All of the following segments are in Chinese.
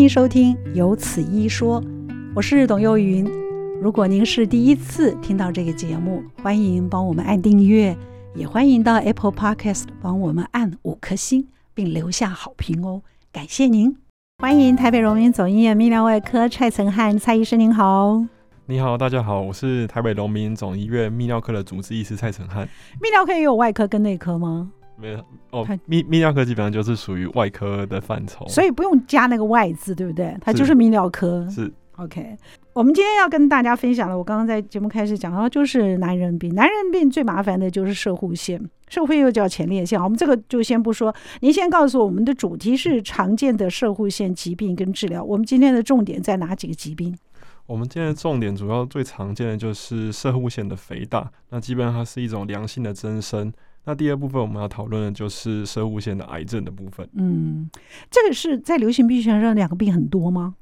迎收听《有此一说》，我是董幼云。如果您是第一次听到这个节目，欢迎帮我们按订阅，也欢迎到 Apple Podcast 帮我们按五颗星，并留下好评哦，感谢您！欢迎台北荣民总医院泌尿外科蔡成汉蔡医师，您好。你好，大家好，我是台北荣民总医院泌尿科的主治医师蔡成汉。泌尿科也有外科跟内科吗？没有哦，泌泌尿科基本上就是属于外科的范畴，所以不用加那个外字，对不对？它就是泌尿科。是，OK。我们今天要跟大家分享的，我刚刚在节目开始讲到，就是男人病。男人病最麻烦的就是射护腺，射护又叫前列腺。我们这个就先不说，您先告诉我，们的主题是常见的射护腺疾病跟治疗。我们今天的重点在哪几个疾病？我们今天的重点主要最常见的就是射护腺的肥大，那基本上它是一种良性的增生。那第二部分我们要讨论的就是射护腺的癌症的部分。嗯，这个是在流行病学上两个病很多吗？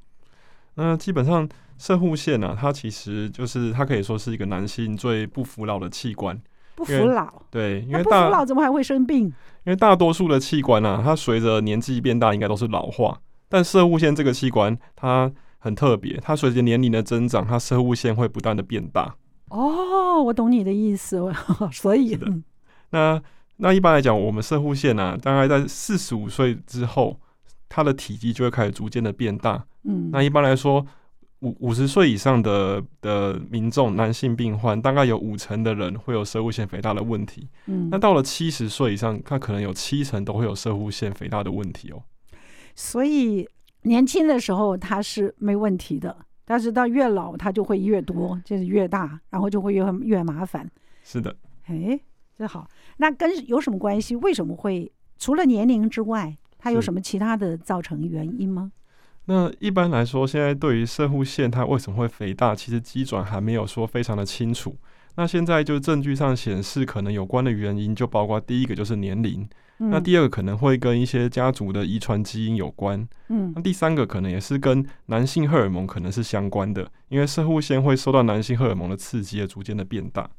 那基本上射护腺呢，它其实就是它可以说是一个男性最不服老的器官。不服老？对，因为不服老怎么还会生病？因为大多数的器官啊，它随着年纪变大，应该都是老化。但射护腺这个器官，它很特别，它随着年龄的增长，它射护腺会不断的变大。哦，我懂你的意思，所以。那那一般来讲，我们射护腺呢，大概在四十五岁之后，它的体积就会开始逐渐的变大。嗯，那一般来说，五五十岁以上的的民众，男性病患，大概有五成的人会有射护腺肥大的问题。嗯，那到了七十岁以上，他可能有七成都会有射护腺肥大的问题哦。所以年轻的时候他是没问题的，但是到越老，他就会越多，就是越大，然后就会越越麻烦。是的，哎。这好，那跟有什么关系？为什么会除了年龄之外，它有什么其他的造成原因吗？那一般来说，现在对于射护腺它为什么会肥大，其实机转还没有说非常的清楚。那现在就证据上显示，可能有关的原因就包括第一个就是年龄，嗯、那第二个可能会跟一些家族的遗传基因有关，嗯，那第三个可能也是跟男性荷尔蒙可能是相关的，因为射护腺会受到男性荷尔蒙的刺激而逐渐的变大。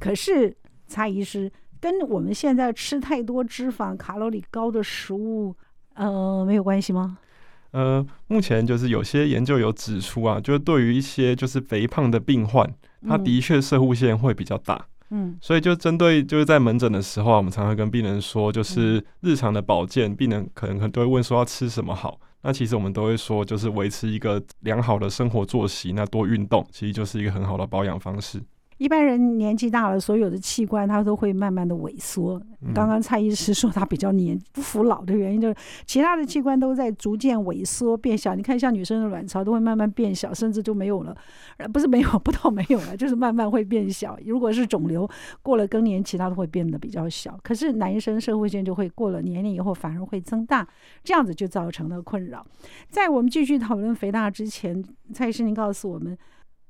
可是。蔡医师，跟我们现在吃太多脂肪、卡路里高的食物，呃，没有关系吗？呃，目前就是有些研究有指出啊，就是对于一些就是肥胖的病患，他的确射护线会比较大。嗯，所以就针对就是在门诊的时候啊，我们常常跟病人说，就是日常的保健，病人可能可能都会问说要吃什么好。那其实我们都会说，就是维持一个良好的生活作息，那多运动，其实就是一个很好的保养方式。一般人年纪大了，所有的器官它都会慢慢的萎缩。刚刚蔡医师说他比较年不服老的原因，就是其他的器官都在逐渐萎缩变小。你看，像女生的卵巢都会慢慢变小，甚至就没有了。不是没有，不到没有了，就是慢慢会变小。如果是肿瘤，过了更年期，它都会变得比较小。可是男生社会性就会过了年龄以后反而会增大，这样子就造成了困扰。在我们继续讨论肥大之前，蔡医师您告诉我们。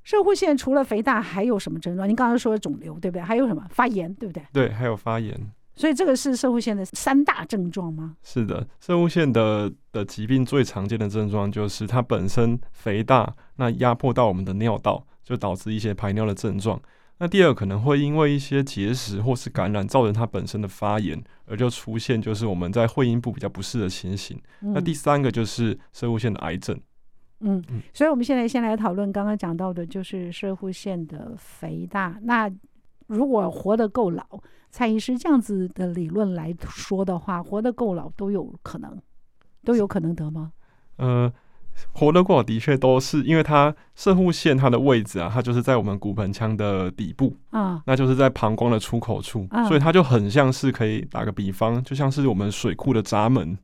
摄护腺除了肥大还有什么症状？您刚刚说肿瘤对不对？还有什么发炎对不对？对，还有发炎。所以这个是射护腺的三大症状吗？是的，射护腺的的疾病最常见的症状就是它本身肥大，那压迫到我们的尿道，就导致一些排尿的症状。那第二可能会因为一些结石或是感染造成它本身的发炎，而就出现就是我们在会阴部比较不适的情形。嗯、那第三个就是射护腺的癌症。嗯，所以我们现在先来讨论刚刚讲到的，就是射护腺的肥大。那如果活得够老，蔡医师这样子的理论来说的话，活得够老都有可能，都有可能得吗？呃，活得够老的确都是，因为它射护腺它的位置啊，它就是在我们骨盆腔的底部啊，那就是在膀胱的出口处，啊、所以它就很像是可以打个比方，就像是我们水库的闸门。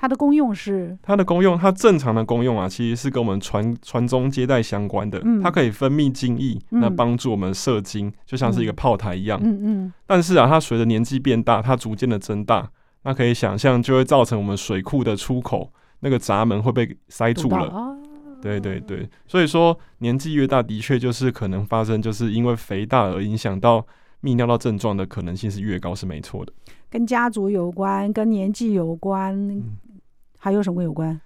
它的功用是？它的功用，它正常的功用啊，其实是跟我们传传宗接代相关的。嗯，它可以分泌精液，那帮助我们射精，就像是一个炮台一样。嗯嗯。但是啊，它随着年纪变大，它逐渐的增大，那可以想象就会造成我们水库的出口那个闸门会被塞住了。对对对，所以说年纪越大，的确就是可能发生，就是因为肥大而影响到泌尿道症状的可能性是越高，是没错的。跟家族有关，跟年纪有关。嗯还有什么有关？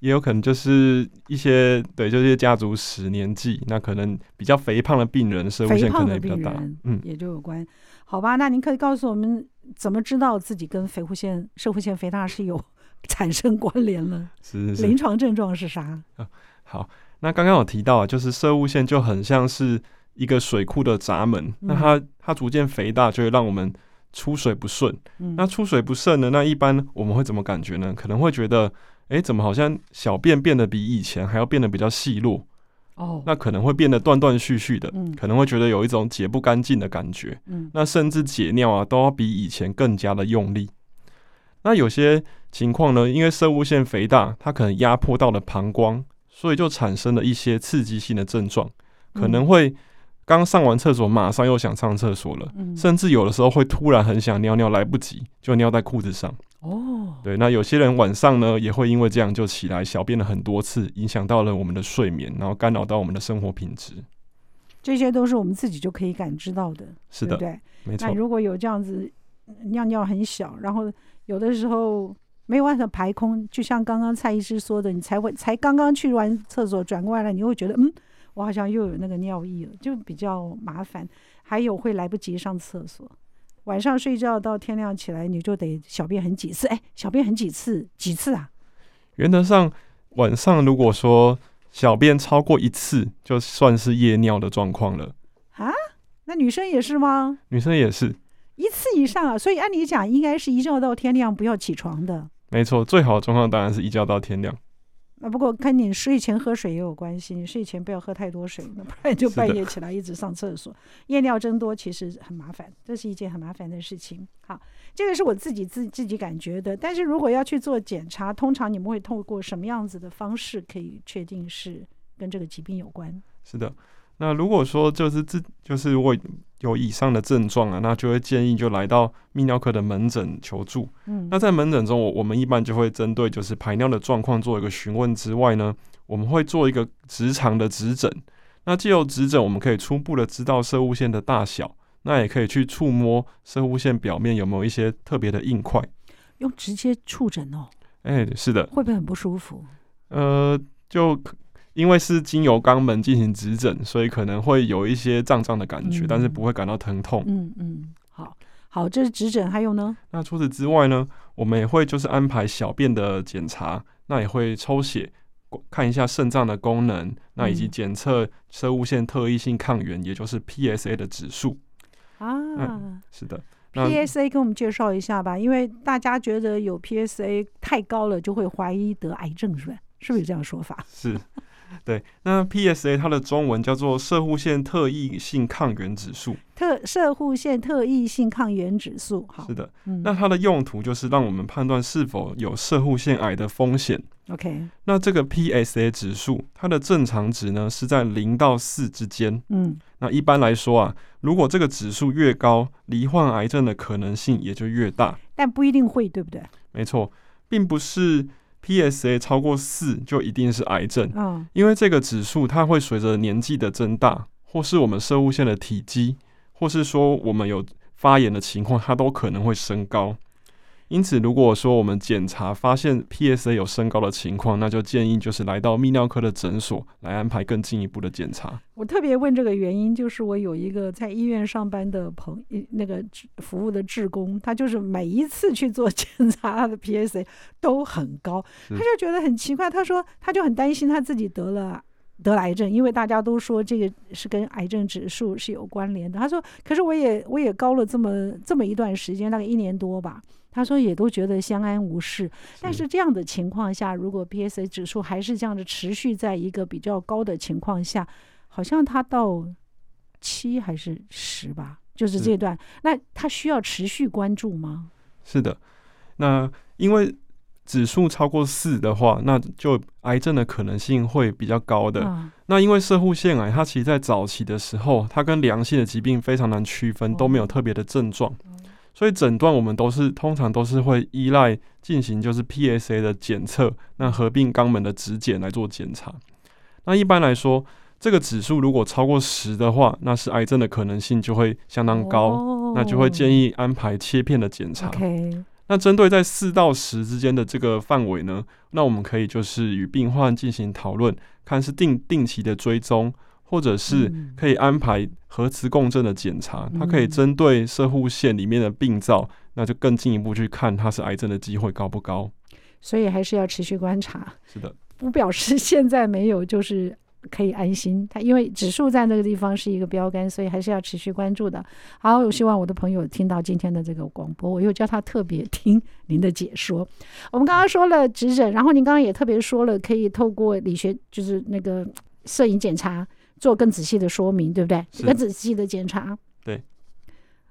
也有可能就是一些对，就是家族史、年纪，那可能比较肥胖的病人，摄护腺可能也比较大，嗯，也就有关。好吧，那您可以告诉我们怎么知道自己跟肥护腺、摄护腺肥大是有产生关联了。是是是。临床症状是啥？啊，好，那刚刚有提到啊，就是摄护腺就很像是一个水库的闸门，嗯、那它它逐渐肥大，就会让我们出水不顺。嗯、那出水不顺呢，那一般我们会怎么感觉呢？可能会觉得，哎、欸，怎么好像小便变得比以前还要变得比较细弱？哦，那可能会变得断断续续的，嗯、可能会觉得有一种解不干净的感觉，嗯，那甚至解尿啊都要比以前更加的用力。那有些情况呢，因为射物腺肥大，它可能压迫到了膀胱，所以就产生了一些刺激性的症状，可能会刚上完厕所马上又想上厕所了，嗯、甚至有的时候会突然很想尿尿，来不及就尿在裤子上。哦，对，那有些人晚上呢也会因为这样就起来小便了很多次，影响到了我们的睡眠，然后干扰到我们的生活品质。这些都是我们自己就可以感知到的，是的，对，没错。那如果有这样子尿尿很小，然后有的时候没有办法排空，就像刚刚蔡医师说的，你才会才刚刚去完厕所转过来了，你会觉得嗯，我好像又有那个尿意了，就比较麻烦。还有会来不及上厕所。晚上睡觉到天亮起来，你就得小便很几次？哎，小便很几次？几次啊？原则上，晚上如果说小便超过一次，就算是夜尿的状况了。啊？那女生也是吗？女生也是一次以上啊。所以按理讲，应该是一觉到天亮，不要起床的。没错，最好的状况当然是一觉到天亮。啊，不过跟你睡前喝水也有关系。你睡前不要喝太多水，那不然就半夜起来一直上厕所，夜尿增多，其实很麻烦，这是一件很麻烦的事情。好，这个是我自己自自己感觉的。但是如果要去做检查，通常你们会透过什么样子的方式可以确定是跟这个疾病有关？是的。那如果说就是自就是如果有以上的症状啊，那就会建议就来到泌尿科的门诊求助。嗯，那在门诊中，我我们一般就会针对就是排尿的状况做一个询问之外呢，我们会做一个直肠的指诊。那借由指诊，我们可以初步的知道摄护腺的大小，那也可以去触摸摄护腺表面有没有一些特别的硬块。用直接触诊哦？哎、欸，是的。会不会很不舒服？呃，就。因为是经由肛门进行指诊，所以可能会有一些胀胀的感觉，嗯、但是不会感到疼痛。嗯嗯，好，好，这是指诊，还有呢？那除此之外呢，我们也会就是安排小便的检查，那也会抽血看一下肾脏的功能，那以及检测生物腺特异性抗原，也就是 PSA 的指数。啊、嗯，是的，PSA 跟我们介绍一下吧，因为大家觉得有 PSA 太高了，就会怀疑得癌症，是不是？是不是有这样说法？是。对，那 PSA 它的中文叫做射护腺特异性抗原指数，特射护腺特异性抗原指数，好，是的，嗯，那它的用途就是让我们判断是否有射护腺癌的风险。OK，那这个 PSA 指数它的正常值呢是在零到四之间，嗯，那一般来说啊，如果这个指数越高，罹患癌症的可能性也就越大，但不一定会，对不对？没错，并不是。PSA 超过四就一定是癌症，嗯，因为这个指数它会随着年纪的增大，或是我们射物线的体积，或是说我们有发炎的情况，它都可能会升高。因此，如果说我们检查发现 PSA 有升高的情况，那就建议就是来到泌尿科的诊所来安排更进一步的检查。我特别问这个原因，就是我有一个在医院上班的朋那个服务的志工，他就是每一次去做检查，他的 PSA 都很高，他就觉得很奇怪。他说他就很担心他自己得了得了癌症，因为大家都说这个是跟癌症指数是有关联的。他说，可是我也我也高了这么这么一段时间，大概一年多吧。他说也都觉得相安无事，但是这样的情况下，如果 PSA 指数还是这样的持续在一个比较高的情况下，好像它到七还是十吧，就是这段，那它需要持续关注吗？是的，那因为指数超过四的话，那就癌症的可能性会比较高的。啊、那因为射护腺癌，它其实在早期的时候，它跟良性的疾病非常难区分，都没有特别的症状。哦所以诊断我们都是通常都是会依赖进行就是 PSA 的检测，那合并肛门的指检来做检查。那一般来说，这个指数如果超过十的话，那是癌症的可能性就会相当高，哦、那就会建议安排切片的检查。Okay 那针对在四到十之间的这个范围呢，那我们可以就是与病患进行讨论，看是定定期的追踪。或者是可以安排核磁共振的检查，嗯、它可以针对射护线里面的病灶，那就更进一步去看它是癌症的机会高不高。所以还是要持续观察。是的，不表示现在没有就是可以安心。它因为指数在那个地方是一个标杆，所以还是要持续关注的。好，我希望我的朋友听到今天的这个广播，我又叫他特别听您的解说。我们刚刚说了指诊，然后您刚刚也特别说了可以透过理学，就是那个摄影检查做更仔细的说明，对不对？更仔细的检查。对。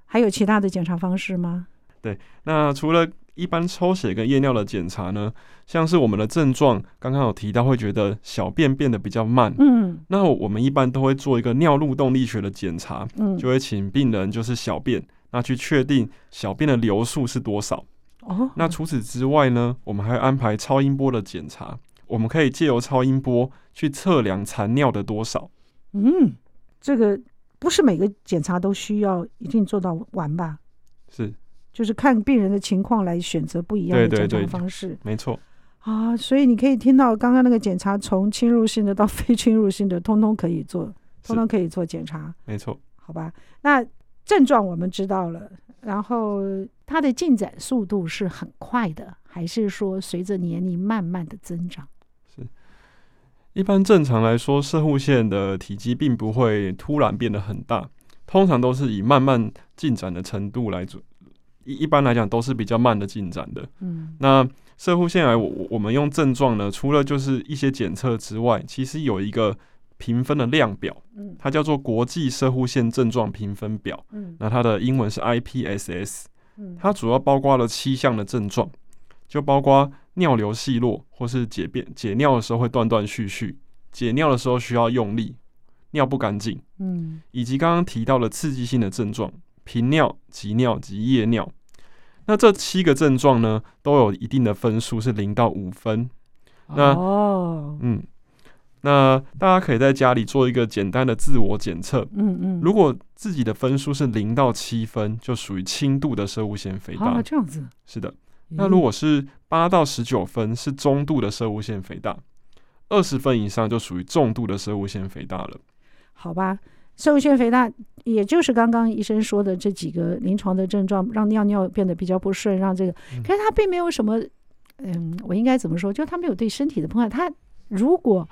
还有其他的检查方式吗？对，那除了一般抽血跟验尿的检查呢，像是我们的症状，刚刚有提到会觉得小便变得比较慢，嗯，那我们一般都会做一个尿路动力学的检查，嗯，就会请病人就是小便，那去确定小便的流速是多少。哦，那除此之外呢，我们还会安排超音波的检查，我们可以借由超音波去测量残尿的多少。嗯，这个。不是每个检查都需要一定做到完吧？是，就是看病人的情况来选择不一样的检查方式。对对对，没错啊，所以你可以听到刚刚那个检查，从侵入性的到非侵入性的，通通可以做，通通可以做检查。没错，好吧。那症状我们知道了，然后它的进展速度是很快的，还是说随着年龄慢慢的增长？一般正常来说，射护腺的体积并不会突然变得很大，通常都是以慢慢进展的程度来做。一一般来讲都是比较慢的进展的。嗯，那射护腺癌，我我们用症状呢，除了就是一些检测之外，其实有一个评分的量表，它叫做国际射护腺症状评分表。嗯，那它的英文是 IPSS 嗯。它主要包括了七项的症状，就包括。尿流细弱，或是解便解尿的时候会断断续续，解尿的时候需要用力，尿不干净，嗯，以及刚刚提到的刺激性的症状，频尿、急尿及夜尿。那这七个症状呢，都有一定的分数，是零到五分。那哦，嗯，那大家可以在家里做一个简单的自我检测，嗯嗯，如果自己的分数是零到七分，就属于轻度的摄护腺肥大。啊，这样子，是的。那如果是八到十九分，是中度的射物腺肥大；二十分以上就属于重度的射物腺肥大了。好吧，射物腺肥大也就是刚刚医生说的这几个临床的症状，让尿尿变得比较不顺，让这个，可是他并没有什么，嗯，我应该怎么说？就他没有对身体的破坏。他如果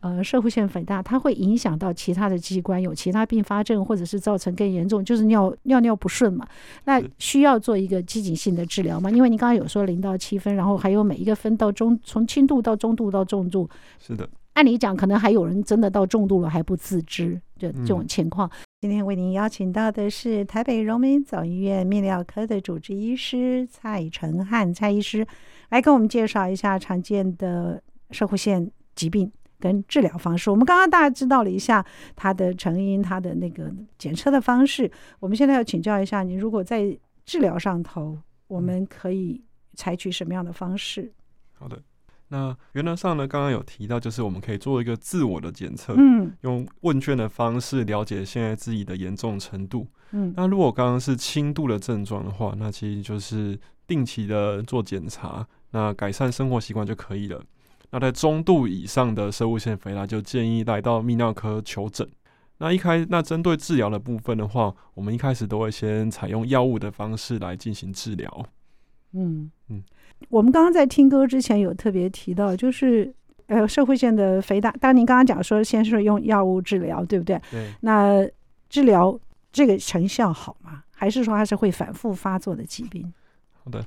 呃，射护腺肥大，它会影响到其他的器官，有其他并发症，或者是造成更严重，就是尿尿尿不顺嘛。那需要做一个积极性的治疗嘛？因为你刚刚有说零到七分，然后还有每一个分到中，从轻度到中度到重度。是的，按理讲，可能还有人真的到重度了还不自知，这这种情况。嗯、今天为您邀请到的是台北荣民总医院泌尿科的主治医师蔡成汉蔡医师，来跟我们介绍一下常见的射护腺疾病。跟治疗方式，我们刚刚大概知道了一下它的成因，它的那个检测的方式。我们现在要请教一下您，如果在治疗上头，我们可以采取什么样的方式？好的，那原则上呢，刚刚有提到，就是我们可以做一个自我的检测，嗯，用问卷的方式了解现在自己的严重程度，嗯，那如果刚刚是轻度的症状的话，那其实就是定期的做检查，那改善生活习惯就可以了。那在中度以上的生物腺肥大，就建议来到泌尿科求诊。那一开，那针对治疗的部分的话，我们一开始都会先采用药物的方式来进行治疗。嗯嗯，我们刚刚在听歌之前有特别提到，就是呃，社会腺的肥大，当然您刚刚讲说先是用药物治疗，对不对？对。那治疗这个成效好吗？还是说它是会反复发作的疾病？好的，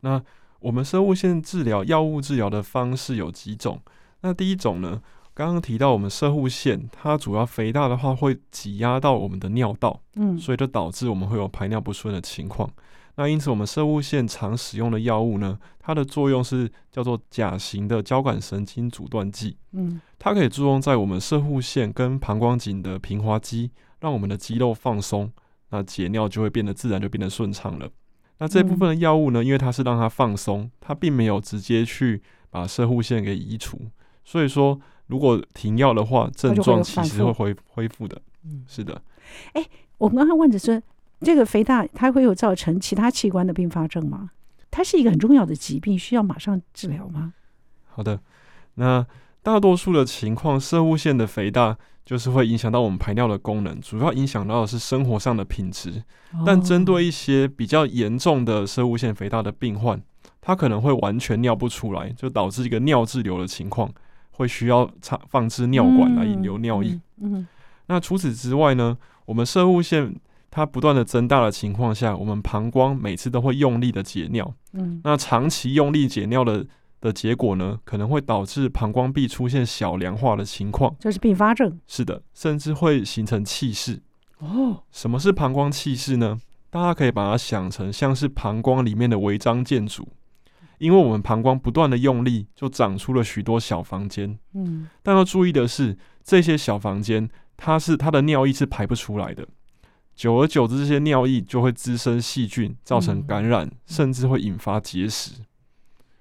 那。我们生物线治疗药物治疗的方式有几种？那第一种呢，刚刚提到我们射护腺它主要肥大的话，会挤压到我们的尿道，嗯，所以就导致我们会有排尿不顺的情况。那因此，我们射护线常使用的药物呢，它的作用是叫做甲型的交感神经阻断剂，嗯，它可以作用在我们射护腺跟膀胱颈的平滑肌，让我们的肌肉放松，那解尿就会变得自然，就变得顺畅了。那这部分的药物呢，因为它是让它放松，它并没有直接去把射护腺给移除，所以说如果停药的话，症状其实会恢恢复的。嗯，是的。哎，我刚刚问的是，这个肥大它会有造成其他器官的并发症吗？它是一个很重要的疾病，需要马上治疗吗？好的，那大多数的情况，射物腺的肥大。就是会影响到我们排尿的功能，主要影响到的是生活上的品质。但针对一些比较严重的射物腺肥大的病患，它可能会完全尿不出来，就导致一个尿滞留的情况，会需要插放置尿管来引流尿液。嗯，嗯，那除此之外呢，我们射物腺它不断的增大的情况下，我们膀胱每次都会用力的解尿。嗯，那长期用力解尿的的结果呢，可能会导致膀胱壁出现小梁化的情况，这是并发症。是的，甚至会形成气室。哦，什么是膀胱气室呢？大家可以把它想成像是膀胱里面的违章建筑，因为我们膀胱不断的用力，就长出了许多小房间。嗯，但要注意的是，这些小房间它是它的尿液是排不出来的，久而久之，这些尿液就会滋生细菌，造成感染，嗯、甚至会引发结石。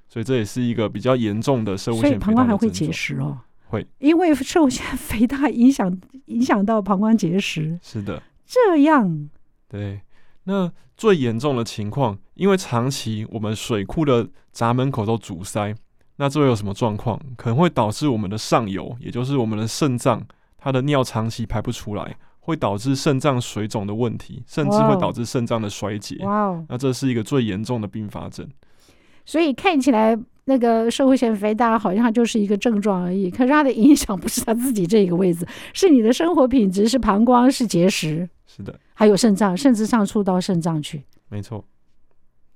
所以这也是一个比较严重的摄护腺肥大。所以膀胱还会结石哦？会，因为摄护腺肥大影响影响到膀胱结石。是的，这样。对，那最严重的情况，因为长期我们水库的闸门口都阻塞，那这会有什么状况？可能会导致我们的上游，也就是我们的肾脏，它的尿长期排不出来，会导致肾脏水肿的问题，甚至会导致肾脏的衰竭。哇哦，那这是一个最严重的并发症。所以看起来那个社会腺肥大好像就是一个症状而已，可是它的影响不是他自己这个位置，是你的生活品质，是膀胱，是结石，是的，还有肾脏，甚至上触到肾脏去。没错。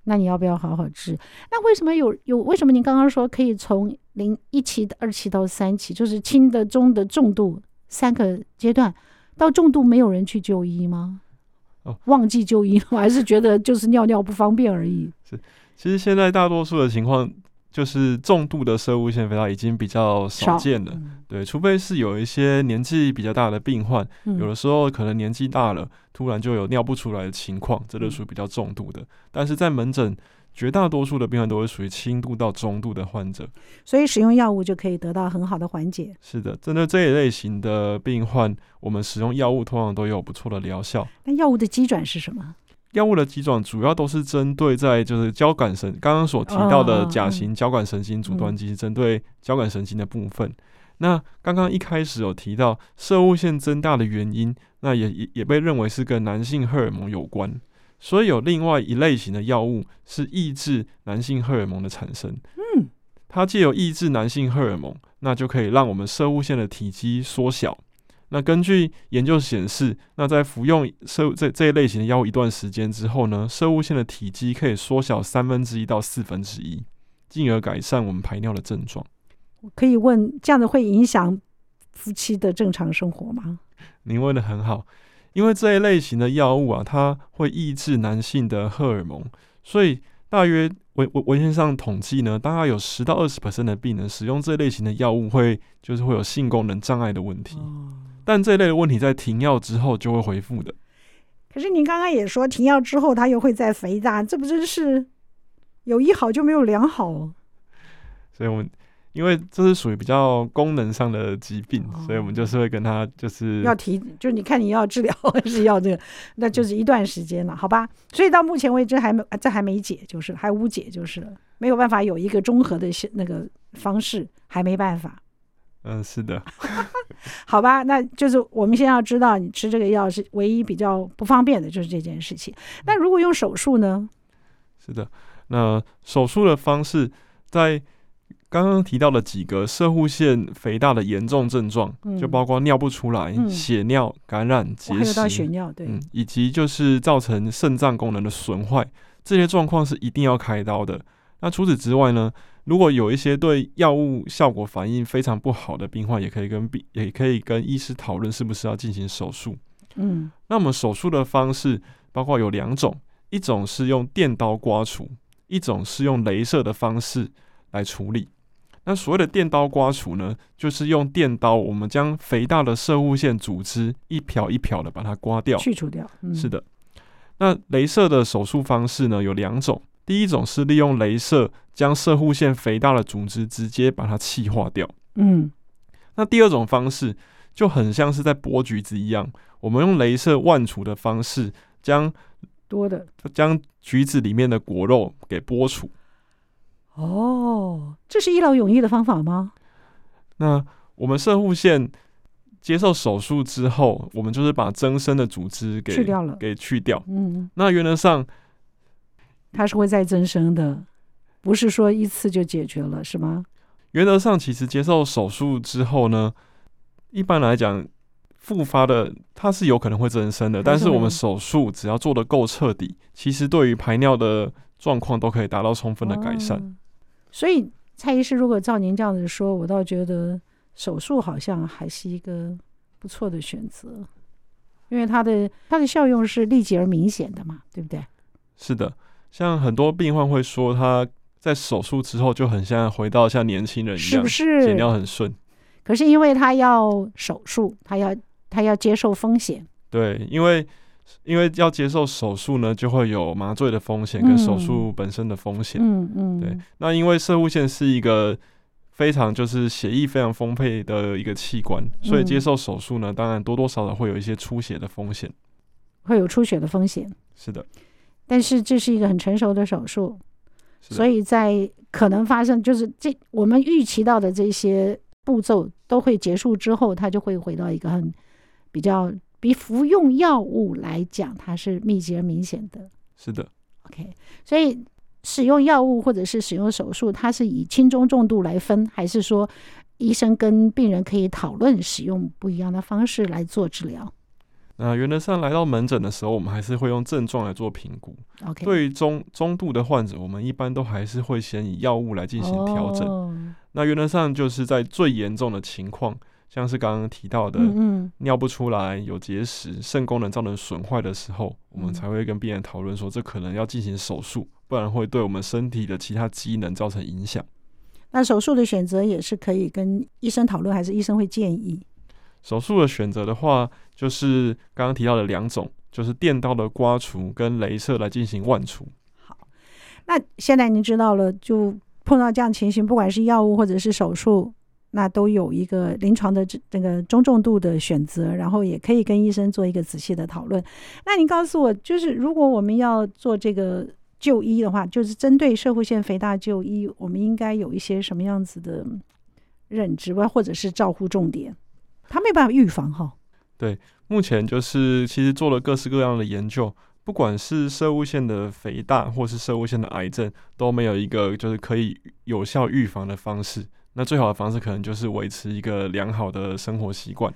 那你要不要好好治？那为什么有有？为什么您刚刚说可以从零一期、二期到三期，就是轻的、中的、重度三个阶段，到重度没有人去就医吗？哦，忘记就医了，我还是觉得就是尿尿不方便而已。是。其实现在大多数的情况，就是重度的摄护腺肥大已经比较少见了。嗯、对，除非是有一些年纪比较大的病患，嗯、有的时候可能年纪大了，突然就有尿不出来的情况，这都属于比较重度的。嗯、但是在门诊，绝大多数的病患都会属于轻度到中度的患者。所以使用药物就可以得到很好的缓解。是的，针对这一类型的病患，我们使用药物通常都有不错的疗效。那药物的基转是什么？药物的机转主要都是针对在就是交感神刚刚所提到的甲型交感神经阻断剂，是针对交感神经的部分。那刚刚一开始有提到射物腺增大的原因，那也也也被认为是跟男性荷尔蒙有关。所以有另外一类型的药物是抑制男性荷尔蒙的产生。嗯，它借由抑制男性荷尔蒙，那就可以让我们射物腺的体积缩小。那根据研究显示，那在服用射这这一类型的药物一段时间之后呢，摄护腺的体积可以缩小三分之一到四分之一，进而改善我们排尿的症状。可以问，这样子会影响夫妻的正常生活吗？您问的很好，因为这一类型的药物啊，它会抑制男性的荷尔蒙，所以大约文文文献上统计呢，大概有十到二十 percent 的病人使用这类型的药物会就是会有性功能障碍的问题。哦但这一类的问题在停药之后就会恢复的。可是您刚刚也说停药之后它又会再肥大，这不真是有一好就没有两好？所以我们因为这是属于比较功能上的疾病，哦、所以我们就是会跟他就是要提，就你看你要治疗还是要这个，那就是一段时间了，好吧？所以到目前为止还没这还没解，就是还无解，就是了，没有办法有一个综合的那个方式，还没办法。嗯，是的，好吧，那就是我们先要知道，你吃这个药是唯一比较不方便的，就是这件事情。那如果用手术呢？是的，那手术的方式，在刚刚提到的几个射护腺肥大的严重症状，嗯、就包括尿不出来、嗯、血尿、感染、结石，血尿，对、嗯，以及就是造成肾脏功能的损坏，这些状况是一定要开刀的。那除此之外呢？如果有一些对药物效果反应非常不好的病患，也可以跟病也可以跟医师讨论是不是要进行手术。嗯，那我们手术的方式包括有两种，一种是用电刀刮除，一种是用镭射的方式来处理。那所谓的电刀刮除呢，就是用电刀，我们将肥大的射物线组织一瓢一瓢的把它刮掉，去除掉。嗯，是的。那镭射的手术方式呢，有两种。第一种是利用镭射将射护腺肥大的组织直接把它气化掉。嗯，那第二种方式就很像是在剥橘子一样，我们用镭射万除的方式将多的将橘子里面的果肉给剥除。哦，这是一劳永逸的方法吗？那我们射护腺接受手术之后，我们就是把增生的组织给去掉了，给去掉。嗯，那原则上。它是会再增生的，不是说一次就解决了，是吗？原则上，其实接受手术之后呢，一般来讲，复发的它是有可能会增生的，但是我们手术只要做得够彻底，其实对于排尿的状况都可以达到充分的改善。哦，所以蔡医师，如果照您这样子说，我倒觉得手术好像还是一个不错的选择，因为它的它的效用是立即而明显的嘛，对不对？是的。像很多病患会说，他在手术之后就很像回到像年轻人一样，是不是？剪掉很顺。可是因为他要手术，他要他要接受风险。对，因为因为要接受手术呢，就会有麻醉的风险跟手术本身的风险。嗯嗯。对，那因为射护腺是一个非常就是血液非常丰沛的一个器官，所以接受手术呢，当然多多少少会有一些出血的风险。会有出血的风险。是的。但是这是一个很成熟的手术，所以在可能发生就是这我们预期到的这些步骤都会结束之后，它就会回到一个很比较比服用药物来讲，它是密集而明显的。是的，OK。所以使用药物或者是使用手术，它是以轻中重度来分，还是说医生跟病人可以讨论使用不一样的方式来做治疗？那原则上来到门诊的时候，我们还是会用症状来做评估。Okay. 对于中中度的患者，我们一般都还是会先以药物来进行调整。Oh. 那原则上就是在最严重的情况，像是刚刚提到的，嗯嗯，尿不出来、有结石、肾功能造成损坏的时候，我们才会跟病人讨论说，这可能要进行手术，不然会对我们身体的其他机能造成影响。那手术的选择也是可以跟医生讨论，还是医生会建议？手术的选择的话，就是刚刚提到的两种，就是电刀的刮除跟镭射来进行剜除。好，那现在您知道了，就碰到这样情形，不管是药物或者是手术，那都有一个临床的这这个中重度的选择，然后也可以跟医生做一个仔细的讨论。那您告诉我，就是如果我们要做这个就医的话，就是针对摄护腺肥大就医，我们应该有一些什么样子的认知吧，或者是照护重点？他没办法预防哈。对，目前就是其实做了各式各样的研究，不管是射物腺的肥大，或是射物腺的癌症，都没有一个就是可以有效预防的方式。那最好的方式可能就是维持一个良好的生活习惯。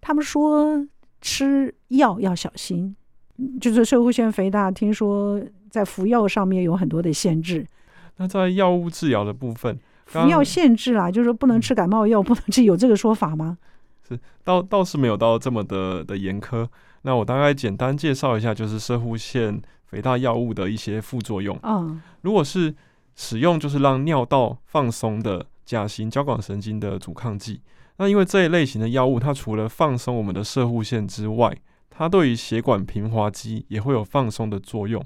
他们说吃药要小心，就是射物腺肥大，听说在服药上面有很多的限制。那在药物治疗的部分，服药限制啊，就是说不能吃感冒药，嗯、不能吃，有这个说法吗？是倒倒是没有到这么的的严苛。那我大概简单介绍一下，就是射护腺肥大药物的一些副作用。嗯，如果是使用就是让尿道放松的甲型交感神经的阻抗剂，那因为这一类型的药物，它除了放松我们的射护腺之外，它对于血管平滑肌也会有放松的作用。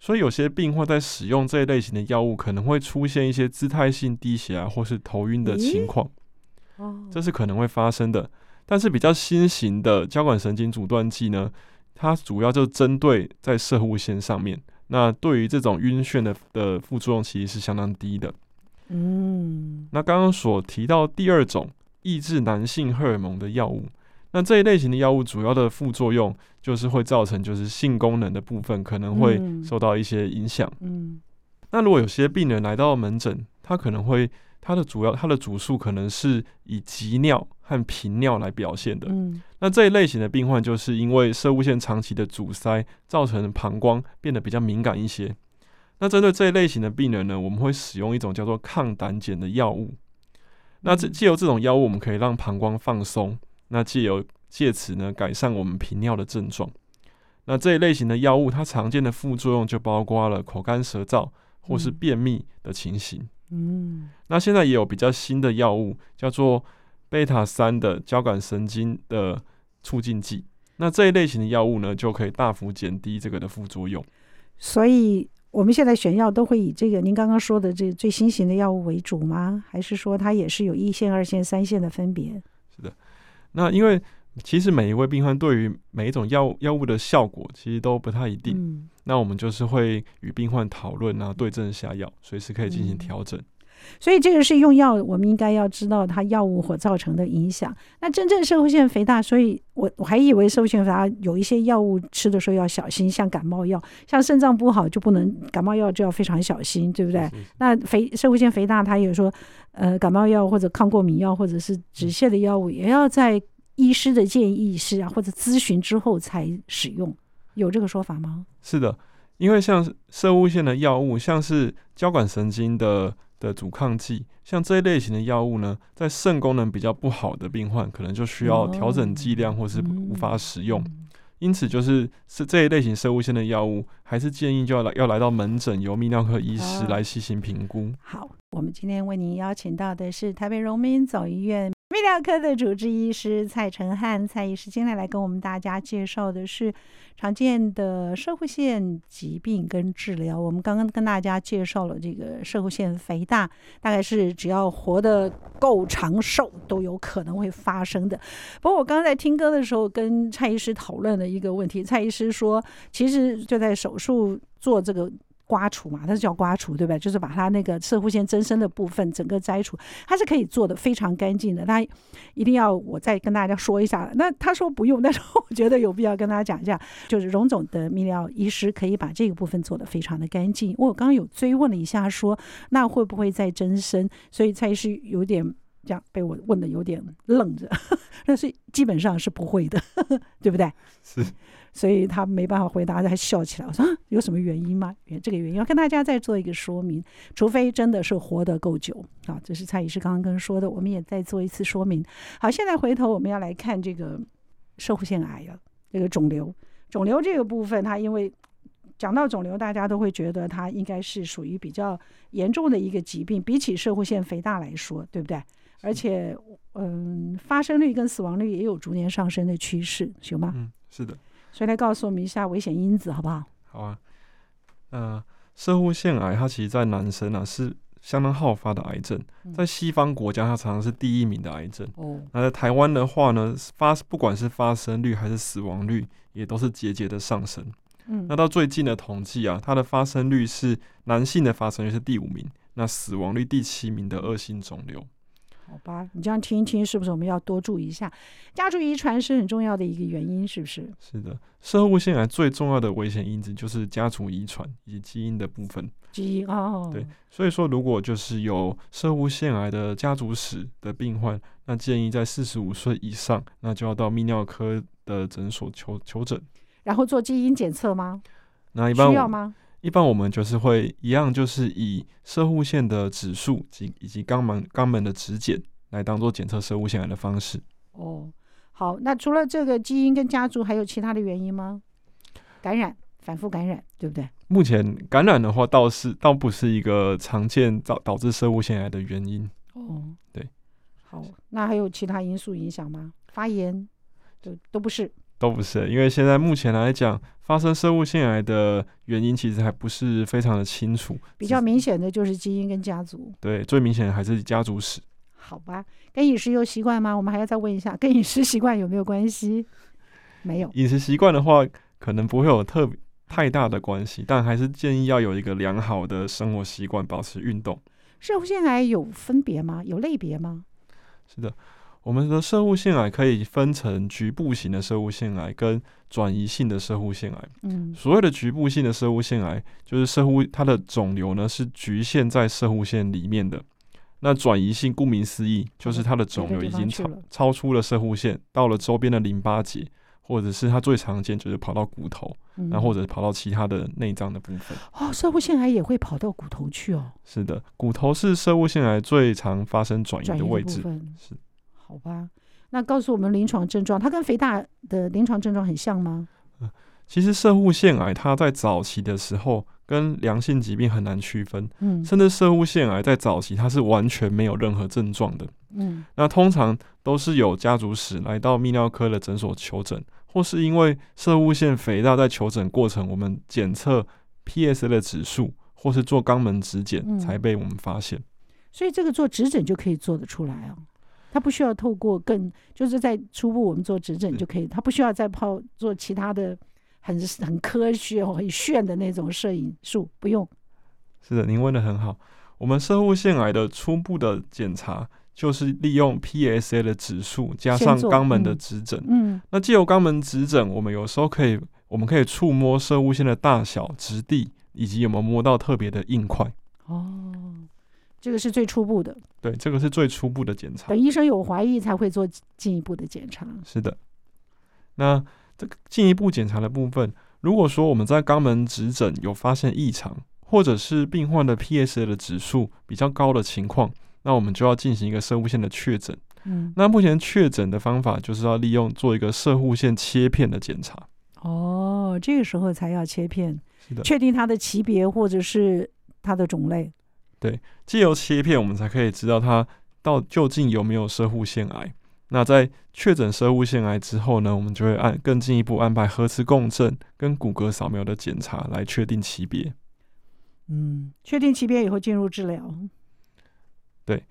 所以有些病患在使用这一类型的药物，可能会出现一些姿态性低血压或是头晕的情况。这是可能会发生的，但是比较新型的交感神经阻断剂呢，它主要就针对在射护线上面。那对于这种晕眩的的副作用其实是相当低的。嗯，那刚刚所提到第二种抑制男性荷尔蒙的药物，那这一类型的药物主要的副作用就是会造成就是性功能的部分可能会受到一些影响。嗯，那如果有些病人来到门诊，他可能会。它的主要，它的主诉可能是以急尿和频尿来表现的。嗯，那这一类型的病患，就是因为射物线长期的阻塞，造成膀胱变得比较敏感一些。那针对这一类型的病人呢，我们会使用一种叫做抗胆碱的药物。那这借由这种药物，我们可以让膀胱放松，那借由借此呢，改善我们频尿的症状。那这一类型的药物，它常见的副作用就包括了口干舌燥或是便秘的情形。嗯，那现在也有比较新的药物，叫做贝塔三的交感神经的促进剂。那这一类型的药物呢，就可以大幅减低这个的副作用。所以我们现在选药都会以这个您刚刚说的这最新型的药物为主吗？还是说它也是有一线、二线、三线的分别？是的，那因为。其实每一位病患对于每一种药药物的效果其实都不太一定，嗯，那我们就是会与病患讨论啊，对症下药，随时可以进行调整。嗯。所以这个是用药，我们应该要知道它药物所造成的影响。那真正摄护腺肥大，所以我我还以为摄护腺肥大有一些药物吃的时候要小心，像感冒药，像肾脏不好就不能感冒药就要非常小心，对不对？是是是，那肥摄护腺肥大，它有说呃感冒药或者抗过敏药或者是止泻的药物，也要在医师的建议是啊或者咨询之后才使用，有这个说法吗？是的。因为像摄护腺的药物，像是交感神经的的阻抗剂，像这一类型的药物呢，在肾功能比较不好的病患，可能就需要调整剂量或是无法使用。因此，就是是这一类型摄护腺的药物，还是建议就要来要来到门诊，由泌尿科医师来细心评估。好，我们今天为您邀请到的是台北荣民总医院泌尿科的主治医师蔡成汉蔡医师，今天来跟我们大家介绍的是。常见的摄护腺疾病跟治疗，我们刚刚跟大家介绍了这个摄护腺肥大，大概是只要活得够长寿都有可能会发生的。不过我刚刚在听歌的时候跟蔡医师讨论了一个问题，蔡医师说，其实就在手术做这个。刮除嘛，它是叫刮除，对不对？就是把它那个摄护腺增生的部分整个摘除，它是可以做的非常干净的。他一定要我再跟大家说一下，那他说不用，但是我觉得有必要跟大家讲一下，就是荣总的泌尿医师可以把这个部分做得非常的干净。我刚刚有追问了一下说，说那会不会再增生？所以蔡医师有点这样被我问的有点愣着，但是基本上是不会的，对不对？是。所以他没办法回答，还笑起来。我说有什么原因吗？原这个原因要跟大家再做一个说明，除非真的是活得够久啊。这是蔡医师刚刚跟说的，我们也再做一次说明。好，现在回头我们要来看这个摄护腺癌了，这个肿瘤。肿瘤这个部分，它因为讲到肿瘤，大家都会觉得它应该是属于比较严重的一个疾病，比起摄护腺肥大来说，对不对？而且，嗯，发生率跟死亡率也有逐年上升的趋势，行吗？嗯，是的。所以来告诉我们一下危险因子，好不好？好啊。呃，射护腺癌它其实，在男生啊是相当好发的癌症，在西方国家它常常是第一名的癌症。哦。那在台湾的话呢，发不管是发生率还是死亡率，也都是节节的上升。嗯。那到最近的统计啊，它的发生率是男性的发生率是第五名，那死亡率第七名的恶性肿瘤。好吧，你这样听一听，是不是我们要多注意一下？家族遗传是很重要的一个原因，是不是？是的，摄护腺癌最重要的危险因子就是家族遗传以及基因的部分。基因哦，对，所以说如果就是有摄护腺癌的家族史的病患，那建议在四十五岁以上，那就要到泌尿科的诊所求求诊，然后做基因检测吗？那一般需要吗？一般我们就是会一样，就是以射护腺的指数及以及肛门肛门的指检来当做检测射护腺癌的方式。哦，好，那除了这个基因跟家族，还有其他的原因吗？感染，反复感染，对不对？目前感染的话，倒是倒不是一个常见导导致射护腺癌的原因。哦，对。好，那还有其他因素影响吗？发炎，都都不是。都不是，因为现在目前来讲，发生生物腺癌的原因其实还不是非常的清楚。比较明显的就是基因跟家族。对，最明显的还是家族史。好吧，跟饮食有习惯吗？我们还要再问一下，跟饮食习惯有没有关系？没有。饮食习惯的话，可能不会有特别太大的关系，但还是建议要有一个良好的生活习惯，保持运动。生物腺癌有分别吗？有类别吗？是的。我们的摄护腺癌可以分成局部型的摄护腺癌跟转移性的摄护腺癌。嗯，所谓的局部性的摄护腺癌，就是摄护它的肿瘤呢是局限在摄护腺里面的。那转移性，顾名思义，就是它的肿瘤已经超超出了摄护腺，到了周边的淋巴结，或者是它最常见就是跑到骨头，然后或者跑到其他的内脏的部分。哦，摄护腺癌也会跑到骨头去哦。是的，骨头是摄护腺癌最常发生转移的位置。是。好吧，那告诉我们临床症状，它跟肥大的临床症状很像吗？嗯，其实射护腺癌它在早期的时候跟良性疾病很难区分，嗯，甚至射护腺癌在早期它是完全没有任何症状的，嗯，那通常都是有家族史来到泌尿科的诊所求诊，或是因为射护腺肥大在求诊过程我们检测 PSA 的指数，或是做肛门指检才被我们发现，所以这个做指诊就可以做得出来啊。他不需要透过更，就是在初步我们做指诊就可以，他不需要再泡做其他的很很科学、很炫的那种摄影术，不用。是的，您问的很好。我们射护腺癌的初步的检查，就是利用 PSA 的指数加上肛门的指诊。嗯，那既由肛门指诊，我们有时候可以，我们可以触摸射物腺的大小、质地，以及有没有摸到特别的硬块。哦，这个是最初步的。对，这个是最初步的检查。等医生有怀疑才会做进一步的检查。是的。那这个进一步检查的部分，如果说我们在肛门指诊有发现异常，或者是病患的 PSA 的指数比较高的情况，那我们就要进行一个射护线的确诊。嗯，那目前确诊的方法就是要利用做一个射护线切片的检查。哦，这个时候才要切片，是的，确定它的级别或者是它的种类。对，借由切片，我们才可以知道它到究竟有没有摄护腺癌。那在确诊摄护腺癌之后呢，我们就会按更进一步安排核磁共振跟骨骼扫描的检查来确定级别。嗯，确定级别以后进入治疗。对，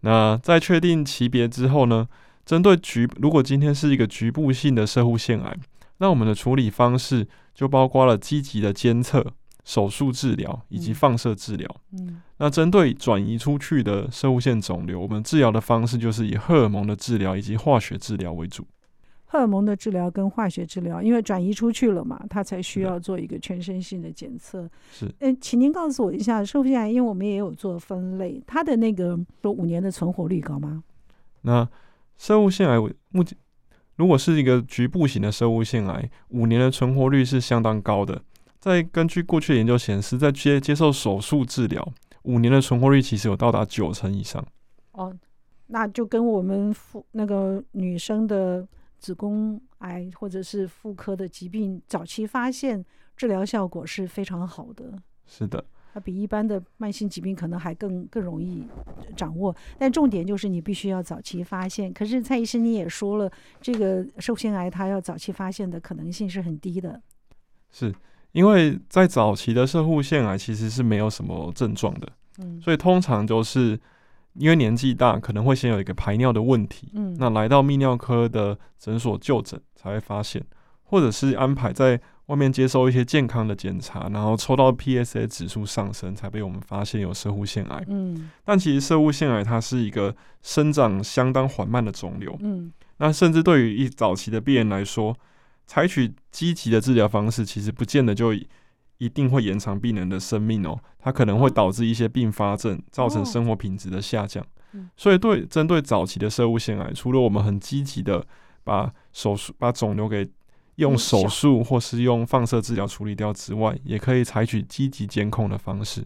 那在确定级别之后呢，针对局，如果今天是一个局部性的摄护腺癌，那我们的处理方式就包括了积极的监测。手术治疗以及放射治疗。嗯，那针对转移出去的生物腺肿瘤，我们治疗的方式就是以荷尔蒙的治疗以及化学治疗为主。荷尔蒙的治疗跟化学治疗，因为转移出去了嘛，它才需要做一个全身性的检测。是，嗯，请您告诉我一下，摄护腺癌，因为我们也有做分类，它的那个说五年的存活率高吗？那生物腺癌目前如果是一个局部型的生物腺癌，五年的存活率是相当高的。再根据过去的研究显示，在接接受手术治疗，五年的存活率其实有到达九成以上。哦，那就跟我们妇那个女生的子宫癌或者是妇科的疾病早期发现，治疗效果是非常好的。是的，它比一般的慢性疾病可能还更更容易掌握。但重点就是你必须要早期发现。可是蔡医生你也说了，这个摄护腺癌它要早期发现的可能性是很低的。是。因为在早期的射护腺癌其实是没有什么症状的，嗯，所以通常都是因为年纪大，可能会先有一个排尿的问题，嗯，那来到泌尿科的诊所就诊才会发现，或者是安排在外面接受一些健康的检查，然后抽到 PSA 指数上升，才被我们发现有射护腺癌，嗯，但其实射护腺癌它是一个生长相当缓慢的肿瘤，嗯，那甚至对于一早期的病人来说。采取积极的治疗方式，其实不见得就一定会延长病人的生命哦。它可能会导致一些并发症，造成生活品质的下降。所以，对针对早期的射物腺癌，除了我们很积极的把手术把肿瘤给用手术或是用放射治疗处理掉之外，也可以采取积极监控的方式。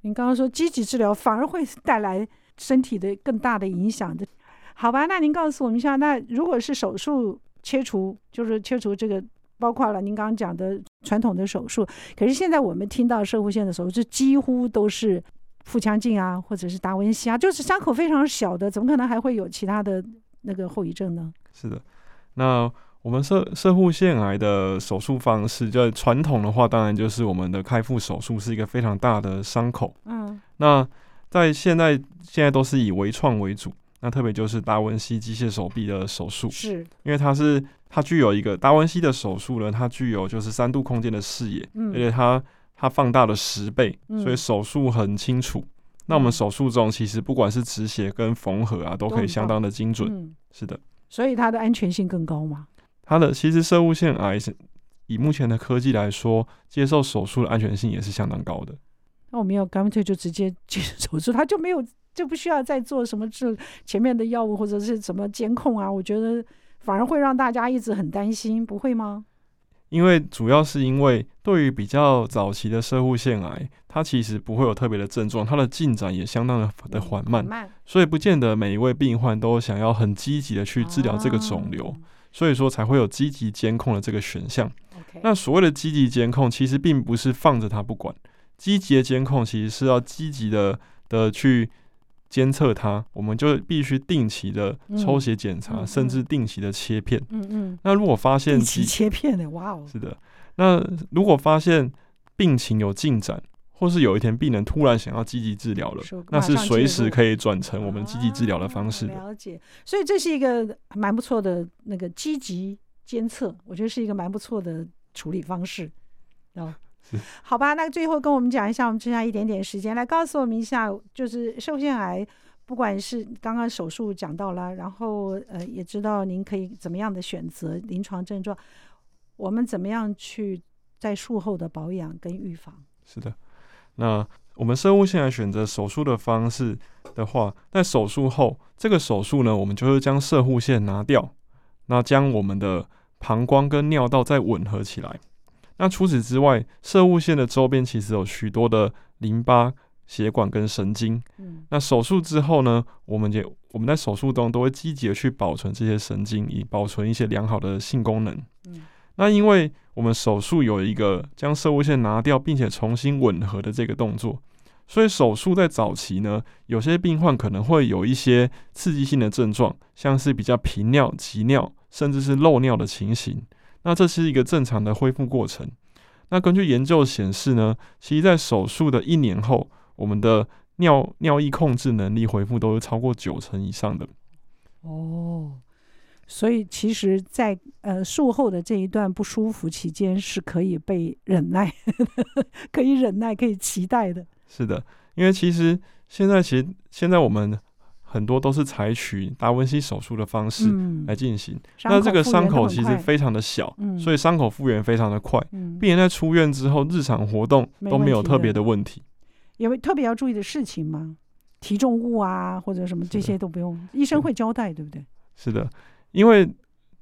您刚刚说积极治疗反而会带来身体的更大的影响的，好吧？那您告诉我们一下，那如果是手术？切除就是切除这个，包括了您刚刚讲的传统的手术。可是现在我们听到射护腺的手术，几乎都是腹腔镜啊，或者是达文西啊，就是伤口非常小的，怎么可能还会有其他的那个后遗症呢？是的，那我们射射护腺癌的手术方式，就传统的话，当然就是我们的开腹手术是一个非常大的伤口。嗯，那在现在现在都是以微创为主。那特别就是达文西机械手臂的手术，是因为它是它具有一个达文西的手术呢，它具有就是三度空间的视野，嗯、而且它它放大了十倍，嗯、所以手术很清楚。嗯、那我们手术中其实不管是止血跟缝合啊，都可以相当的精准。嗯、是的，所以它的安全性更高吗？它的其实摄护腺癌以目前的科技来说，接受手术的安全性也是相当高的。那我们要干脆就直接接受手术，它就没有。就不需要再做什么治前面的药物或者是什么监控啊？我觉得反而会让大家一直很担心，不会吗？因为主要是因为对于比较早期的射护腺癌，它其实不会有特别的症状，它的进展也相当的的缓慢，慢所以不见得每一位病患都想要很积极的去治疗这个肿瘤，啊、所以说才会有积极监控的这个选项。那所谓的积极监控，其实并不是放着它不管，积极的监控其实是要积极的的去。监测它，我们就必须定期的抽血检查，嗯、甚至定期的切片。嗯嗯。嗯，那如果发现定期切片呢？哇哦！是的。那如果发现病情有进展，或是有一天病人突然想要积极治疗了，那是随时可以转成我们积极治疗的方式的。啊、了解。所以这是一个蛮不错的那个积极监测，我觉得是一个蛮不错的处理方式。好吧，那最后跟我们讲一下，我们剩下一点点时间，来告诉我们一下，就是受腺癌，不管是刚刚手术讲到了，然后呃，也知道您可以怎么样的选择临床症状，我们怎么样去在术后的保养跟预防？是的，那我们摄护腺癌选择手术的方式的话，在手术后，这个手术呢，我们就是将射护线拿掉，那将我们的膀胱跟尿道再吻合起来。那除此之外，射物线的周边其实有许多的淋巴、血管跟神经。嗯，那手术之后呢，我们也我们在手术中都会积极的去保存这些神经，以保存一些良好的性功能。嗯，那因为我们手术有一个将射物线拿掉并且重新吻合的这个动作，所以手术在早期呢，有些病患可能会有一些刺激性的症状，像是比较频尿、急尿，甚至是漏尿的情形。那这是一个正常的恢复过程。那根据研究显示呢，其实在手术的一年后，我们的尿尿液控制能力恢复都是超过九成以上的。哦，所以其实在，在呃术后的这一段不舒服期间是可以被忍耐，可以忍耐，可以期待的。是的，因为其实现在其实现在我们。很多都是采取达文西手术的方式来进行，嗯、那这个伤口其实非常的小，嗯、所以伤口复原非常的快。嗯、病人在出院之后，日常活动都没有特别的问题。有没有特别要注意的事情吗？提重物啊，或者什么这些都不用，医生会交代，对不对？是的，因为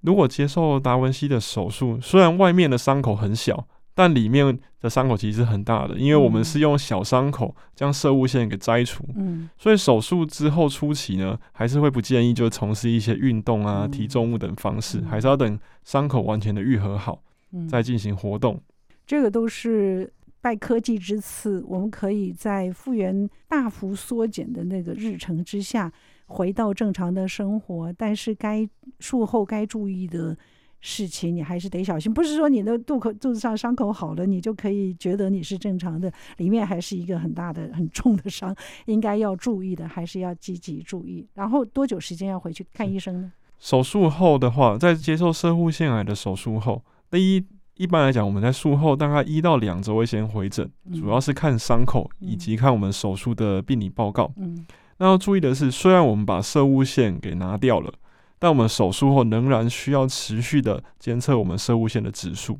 如果接受达文西的手术，虽然外面的伤口很小。但里面的伤口其实是很大的，因为我们是用小伤口将射物线给摘除，嗯，所以手术之后初期呢，还是会不建议就从事一些运动啊、提重物等方式，还是要等伤口完全的愈合好，再进行活动。这个都是拜科技之赐，我们可以在复原大幅缩减的那个日程之下，回到正常的生活。但是该术后该注意的。事情你还是得小心，不是说你的肚口肚子上伤口好了，你就可以觉得你是正常的，里面还是一个很大的很重的伤，应该要注意的还是要积极注意。然后多久时间要回去看医生呢？手术后的话，在接受射护腺癌的手术后，第一一般来讲，我们在术后大概一到两周会先回诊，主要是看伤口以及看我们手术的病理报告。嗯，那要注意的是，虽然我们把射物线给拿掉了。但我们手术后仍然需要持续的监测我们射物线的指数，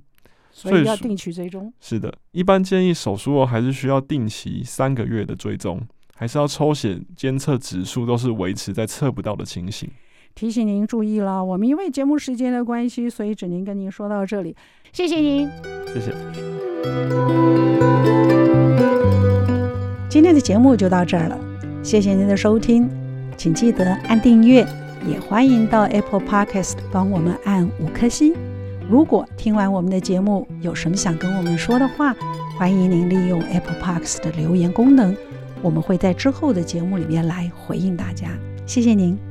所以要定期追踪。是的，一般建议手术后还是需要定期三个月的追踪，还是要抽血监测指数，都是维持在测不到的情形。提醒您注意了，我们因为节目时间的关系，所以只能跟您说到这里。谢谢您，谢谢。今天的节目就到这儿了，谢谢您的收听，请记得按订阅。也欢迎到 Apple Podcast 帮我们按五颗星。如果听完我们的节目有什么想跟我们说的话，欢迎您利用 Apple Parks 的留言功能，我们会在之后的节目里面来回应大家。谢谢您。